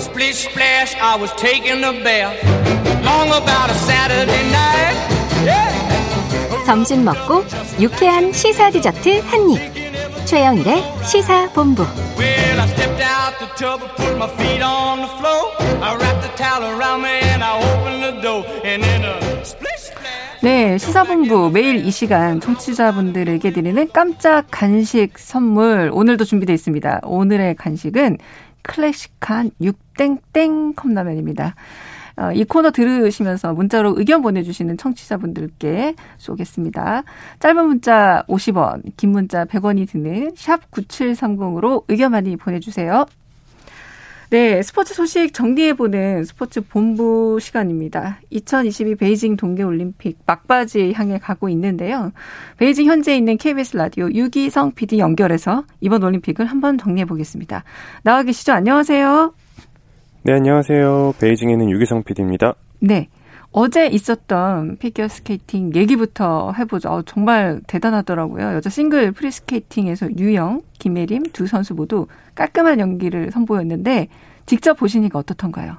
Splish splash, I was taking a bath. Long about a Saturday night. Yeah. 점심 먹고 유쾌한 시사 디저트 한 입. 최영일의 시사 본부. Well, I stepped out the tub and put my feet on the floor. I wrapped the towel around me and I opened the door. And then a splish splash. 네, 시사본부 매일 이 시간 청취자분들에게 드리는 깜짝 간식 선물 오늘도 준비되어 있습니다. 오늘의 간식은 클래식한 육땡땡 컵라면입니다. 어, 이 코너 들으시면서 문자로 의견 보내주시는 청취자분들께 쏘겠습니다. 짧은 문자 50원, 긴 문자 100원이 드는 샵 9730으로 의견 많이 보내주세요. 네, 스포츠 소식 정리해보는 스포츠 본부 시간입니다. 2022 베이징 동계올림픽 막바지 향해 가고 있는데요. 베이징 현재 있는 KBS 라디오 유기성 PD 연결해서 이번 올림픽을 한번 정리해보겠습니다. 나와 계시죠? 안녕하세요. 네, 안녕하세요. 베이징에 있는 유기성 PD입니다. 네. 어제 있었던 피겨 스케이팅 얘기부터 해보죠. 어, 정말 대단하더라고요. 여자 싱글 프리스케이팅에서 유영, 김예림 두 선수 모두 깔끔한 연기를 선보였는데 직접 보시니까 어떻던가요?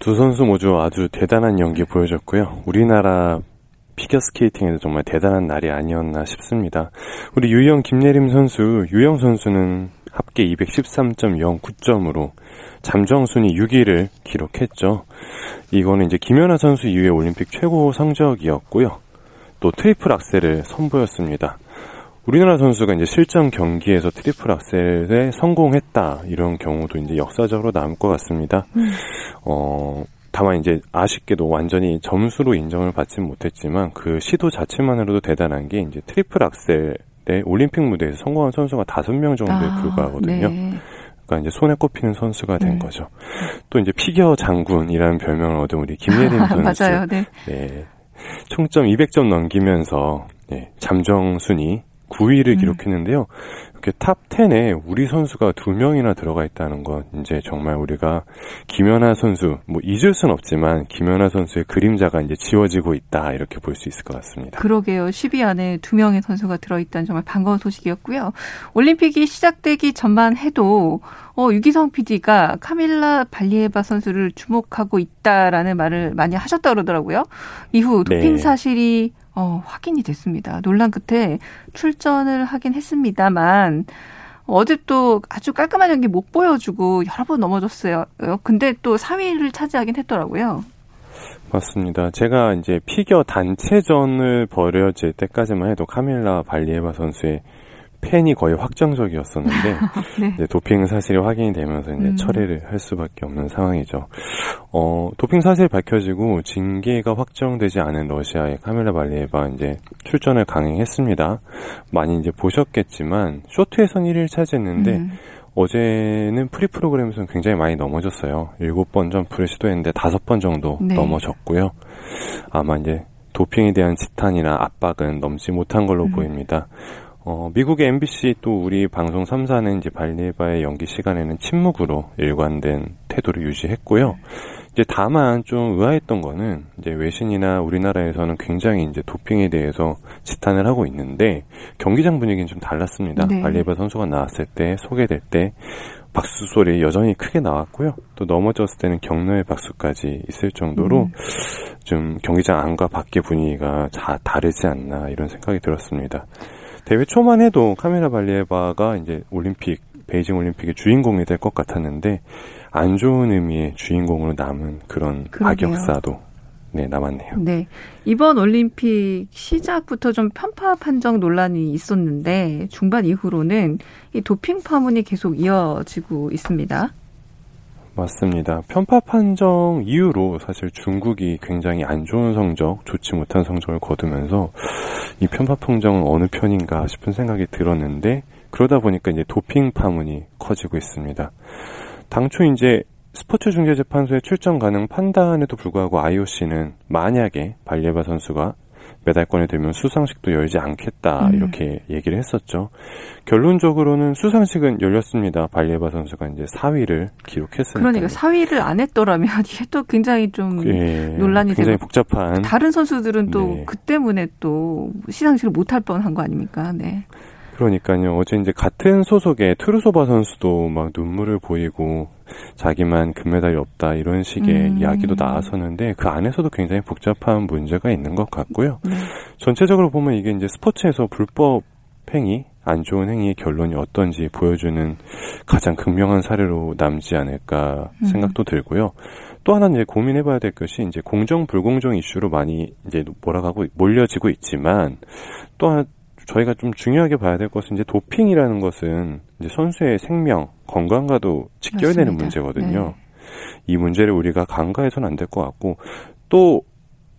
두 선수 모두 아주 대단한 연기 보여줬고요. 우리나라 피겨 스케이팅에도 정말 대단한 날이 아니었나 싶습니다. 우리 유영, 김예림 선수, 유영 선수는 합계 213.09점으로 잠정 순위 6위를 기록했죠. 이거는 이제 김연아 선수 이후에 올림픽 최고 성적이었고요. 또 트리플 악셀을 선보였습니다. 우리나라 선수가 이제 실전 경기에서 트리플 악셀에 성공했다 이런 경우도 이제 역사적으로 남을 것 같습니다. 어 다만 이제 아쉽게도 완전히 점수로 인정을 받지 못했지만 그 시도 자체만으로도 대단한 게 이제 트리플 악셀에 올림픽 무대에서 성공한 선수가 다섯 명 정도에 아, 불과하거든요. 네. 그러니까 이제 손에 꼽히는 선수가 된 음. 거죠. 또 이제 피겨 장군이라는 별명을 얻은 우리 김예림 선수. 맞아요. 네. 네. 총점 200점 넘기면서 네, 잠정 순위 9위를 음. 기록했는데요. 이렇게 top 10에 우리 선수가 두 명이나 들어가 있다는 건 이제 정말 우리가 김연아 선수 뭐 잊을 순 없지만 김연아 선수의 그림자가 이제 지워지고 있다 이렇게 볼 수 있을 것 같습니다. 그러게요. 10위 안에 두 명의 선수가 들어있다는 정말 반가운 소식이었고요. 올림픽이 시작되기 전만 해도 어, 유기성 PD가 카밀라 발리에바 선수를 주목하고 있다라는 말을 많이 하셨다 그러더라고요. 이후 도핑 네. 사실이 어, 확인이 됐습니다. 논란 끝에 출전을 하긴 했습니다만 어제 또 아주 깔끔한 연기 못 보여주고 여러 번 넘어졌어요. 근데 또 3위를 차지하긴 했더라고요. 맞습니다. 제가 이제 피겨 단체전을 벌여질 때까지만 해도 카밀라 발리에바 선수의 팬이 거의 확정적이었었는데 네. 이제 도핑 사실이 확인이 되면서 이제 음. 철회를 할 수밖에 없는 상황이죠. 어, 도핑 사실 밝혀지고 징계가 확정되지 않은 러시아의 카밀라 발리예바 이제 출전을 강행했습니다. 많이 이제 보셨겠지만 쇼트에선 1위를 차지했는데 음. 어제는 프리 프로그램에서는 굉장히 많이 넘어졌어요. 7번 점프를 시도했는데 5번 정도 네. 넘어졌고요. 아마 이제 도핑에 대한 지탄이나 압박은 넘지 못한 걸로 음. 보입니다. 어, 미국의 MBC 또 우리 방송 3사는 이제 발리에바의 연기 시간에는 침묵으로 일관된 태도를 유지했고요. 이제 다만 좀 의아했던 거는 이제 외신이나 우리나라에서는 굉장히 이제 도핑에 대해서 지탄을 하고 있는데 경기장 분위기는 좀 달랐습니다. 네. 발리에바 선수가 나왔을 때 소개될 때 박수 소리 여전히 크게 나왔고요. 또 넘어졌을 때는 격려의 박수까지 있을 정도로 음. 좀 경기장 안과 밖의 분위기가 다 다르지 않나 이런 생각이 들었습니다. 대회 초만 해도 카메라 발리에바가 이제 올림픽 베이징 올림픽의 주인공이 될 것 같았는데 안 좋은 의미의 주인공으로 남은 그런 그러게요. 악역사도 네 남았네요. 네. 이번 올림픽 시작부터 좀 편파 판정 논란이 있었는데 중반 이후로는 이 도핑 파문이 계속 이어지고 있습니다. 맞습니다. 편파 판정 이후로 사실 중국이 굉장히 안 좋은 성적, 좋지 못한 성적을 거두면서 이 편파 판정은 어느 편인가 싶은 생각이 들었는데 그러다 보니까 이제 도핑 파문이 커지고 있습니다. 당초 이제 스포츠 중재재판소에 출전 가능 판단에도 불구하고 IOC는 만약에 발리에바 선수가 메달권이 되면 수상식도 열지 않겠다 음. 이렇게 얘기를 했었죠. 결론적으로는 수상식은 열렸습니다. 발리에바 선수가 이제 4위를 기록했으니까. 그러니까 4위를 안 했더라면 이게 또 굉장히 좀 예, 논란이 굉장히 되고 복잡한 다른 선수들은 또 네. 그 때문에 또 시상식을 못할 뻔한 거 아닙니까? 네. 그러니까요. 어제 이제 같은 소속의 트루소바 선수도 막 눈물을 보이고 자기만 금메달이 없다 이런 식의 음. 이야기도 나왔었는데 그 안에서도 굉장히 복잡한 문제가 있는 것 같고요. 네. 전체적으로 보면 이게 이제 스포츠에서 불법 행위, 안 좋은 행위의 결론이 어떤지 보여주는 가장 극명한 사례로 남지 않을까 음. 생각도 들고요. 또 하나 이제 고민해봐야 될 것이 이제 공정 불공정 이슈로 많이 이제 몰아가고 몰려지고 있지만 또 하나 저희가 좀 중요하게 봐야 될 것은 이제 도핑이라는 것은 이제 선수의 생명, 건강과도 직결되는 맞습니다. 문제거든요. 네. 이 문제를 우리가 간과해서는 안 될 것 같고 또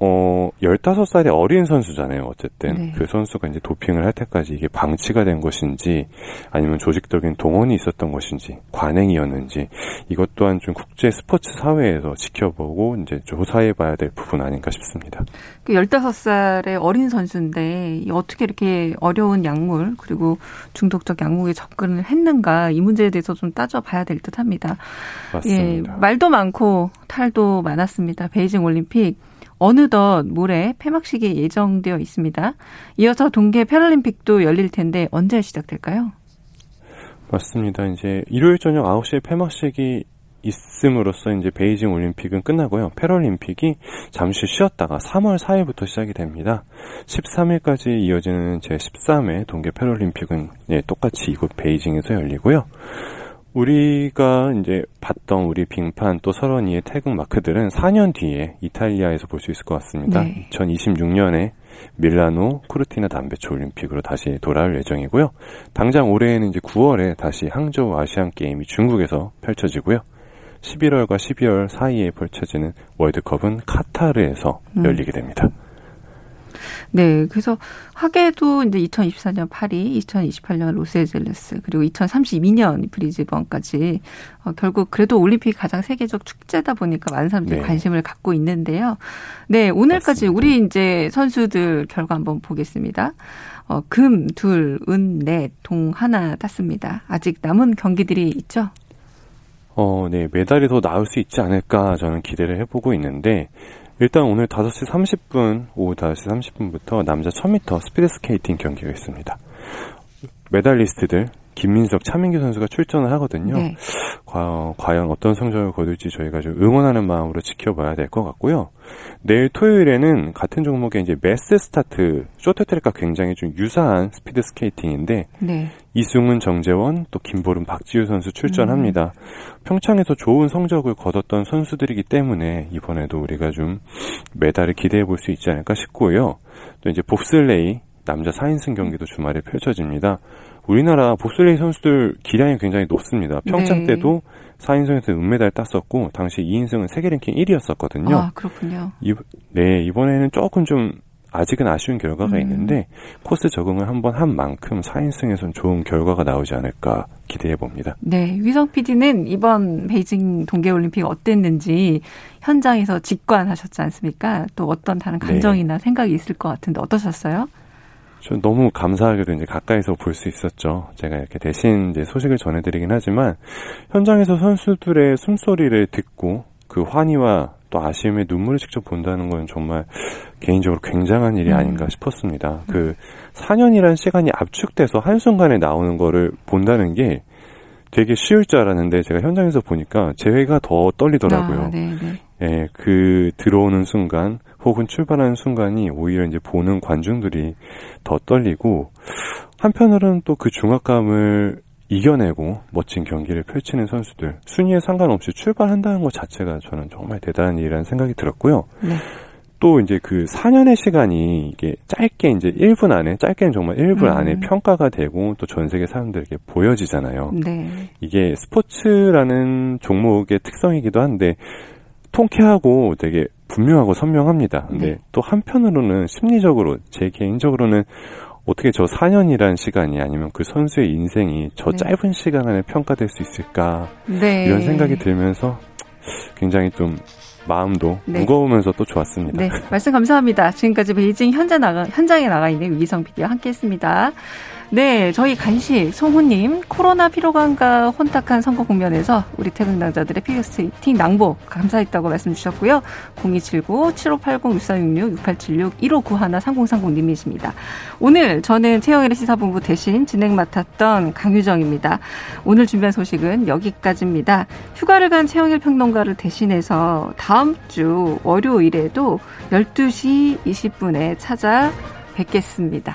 어, 15살의 어린 선수잖아요, 어쨌든. 네. 그 선수가 이제 도핑을 할 때까지 이게 방치가 된 것인지, 아니면 조직적인 동원이 있었던 것인지, 관행이었는지, 이것 또한 좀 국제 스포츠 사회에서 지켜보고 이제 조사해 봐야 될 부분 아닌가 싶습니다. 그 15살의 어린 선수인데 이 어떻게 이렇게 어려운 약물 그리고 중독적 약물에 접근을 했는가 이 문제에 대해서 좀 따져봐야 될 듯 합니다. 예, 맞습니다. 말도 많고 탈도 많았습니다. 베이징 올림픽 어느덧 모레 폐막식이 예정되어 있습니다. 이어서 동계 패럴림픽도 열릴 텐데 언제 시작될까요? 맞습니다. 이제 일요일 저녁 9시에 폐막식이 있음으로써 이제 베이징 올림픽은 끝나고요. 패럴림픽이 잠시 쉬었다가 3월 4일부터 시작이 됩니다. 13일까지 이어지는 제 13회 동계 패럴림픽은 예, 똑같이 이곳 베이징에서 열리고요. 우리가 이제 봤던 우리 빙판 또 설원 위의 태극 마크들은 4년 뒤에 이탈리아에서 볼 수 있을 것 같습니다. 네. 2026년에 밀라노 코르티나 담페초 올림픽으로 다시 돌아올 예정이고요. 당장 올해에는 이제 9월에 다시 항저우 아시안 게임이 중국에서 펼쳐지고요. 11월과 12월 사이에 펼쳐지는 월드컵은 카타르에서 음. 열리게 됩니다. 네, 그래서 하계도 이제 2024년 파리, 2028년 로스앤젤레스, 그리고 2032년 브리즈번까지 어, 결국 그래도 올림픽이 가장 세계적 축제다 보니까 많은 사람들이 네. 관심을 갖고 있는데요. 네, 오늘까지 맞습니다. 우리 이제 선수들 결과 한번 보겠습니다. 어, 금, 둘, 은, 넷, 동 하나 땄습니다. 아직 남은 경기들이 있죠? 어, 네, 메달이 더 나올 수 있지 않을까 저는 기대를 해보고 있는데, 일단 오늘 5시 30분, 오후 5시 30분부터 남자 1000m 스피드 스케이팅 경기가 있습니다. 메달리스트들, 김민석, 차민규 선수가 출전을 하거든요. 네. 과, 과연 어떤 성적을 거둘지 저희가 좀 응원하는 마음으로 지켜봐야 될 것 같고요. 내일 토요일에는 같은 종목의 이제 매스 스타트, 쇼트트랙과 굉장히 좀 유사한 스피드 스케이팅인데, 네. 이승훈, 정재원, 또 김보름, 박지우 선수 출전합니다. 음. 평창에서 좋은 성적을 거뒀던 선수들이기 때문에 이번에도 우리가 좀 메달을 기대해 볼 수 있지 않을까 싶고요. 또 이제 봅슬레이 남자 4인승 경기도 주말에 펼쳐집니다. 우리나라 봅슬레이 선수들 기량이 굉장히 높습니다. 평창 네. 때도 4인승에서 은메달 땄었고 당시 2인승은 세계 랭킹 1위였었거든요. 아, 그렇군요. 이, 네, 이번에는 조금 좀 아직은 아쉬운 결과가 음. 있는데 코스 적응을 한번 한 만큼 4인승에선 좋은 결과가 나오지 않을까 기대해 봅니다. 네, 위성 PD는 이번 베이징 동계 올림픽 어땠는지 현장에서 직관하셨지 않습니까? 또 어떤 다른 네. 감정이나 생각이 있을 것 같은데 어떠셨어요? 저 너무 감사하게도 이제 가까이서 볼 수 있었죠. 제가 이렇게 대신 이제 소식을 전해드리긴 하지만 현장에서 선수들의 숨소리를 듣고 그 환희와 또 아쉬움의 눈물을 직접 본다는 건 정말 개인적으로 굉장한 일이 음. 아닌가 싶었습니다. 그 4년이라는 시간이 압축돼서 한순간에 나오는 거를 본다는 게 되게 쉬울 줄 알았는데 제가 현장에서 보니까 제회가 더 떨리더라고요. 아, 네, 네. 예, 그 들어오는 순간 혹은 출발하는 순간이 오히려 이제 보는 관중들이 더 떨리고 한편으로는 또 그 중압감을 이겨내고 멋진 경기를 펼치는 선수들 순위에 상관없이 출발한다는 것 자체가 저는 정말 대단한 일이라는 생각이 들었고요. 네. 또 이제 그 4년의 시간이 이게 짧게 이제 1분 안에 짧게는 정말 1분 음. 안에 평가가 되고 또 전 세계 사람들에게 보여지잖아요. 네. 이게 스포츠라는 종목의 특성이기도 한데 통쾌하고 되게 분명하고 선명합니다. 근데 네. 또 한편으로는 심리적으로 제 개인적으로는 어떻게 저 4년이란 시간이 아니면 그 선수의 인생이 저 네. 짧은 시간 안에 평가될 수 있을까 네. 이런 생각이 들면서 굉장히 좀 마음도 네. 무거우면서 또 좋았습니다. 네, 말씀 감사합니다. 지금까지 베이징 현장 나가, 현장에 나가 있는 위성 PD와 함께했습니다. 네, 저희 간식 송호님 코로나 피로감과 혼탁한 선거 국면에서 우리 태극당자들의 피겨스케이팅 낭보 감사했다고 말씀 주셨고요. 0279-7580-6466-6876-1591-3030님이십니다. 오늘 저는 최영일의 시사본부 대신 진행 맡았던 강유정입니다. 오늘 준비한 소식은 여기까지입니다. 휴가를 간 최영일 평론가를 대신해서 다음 주 월요일에도 12시 20분에 찾아 뵙겠습니다.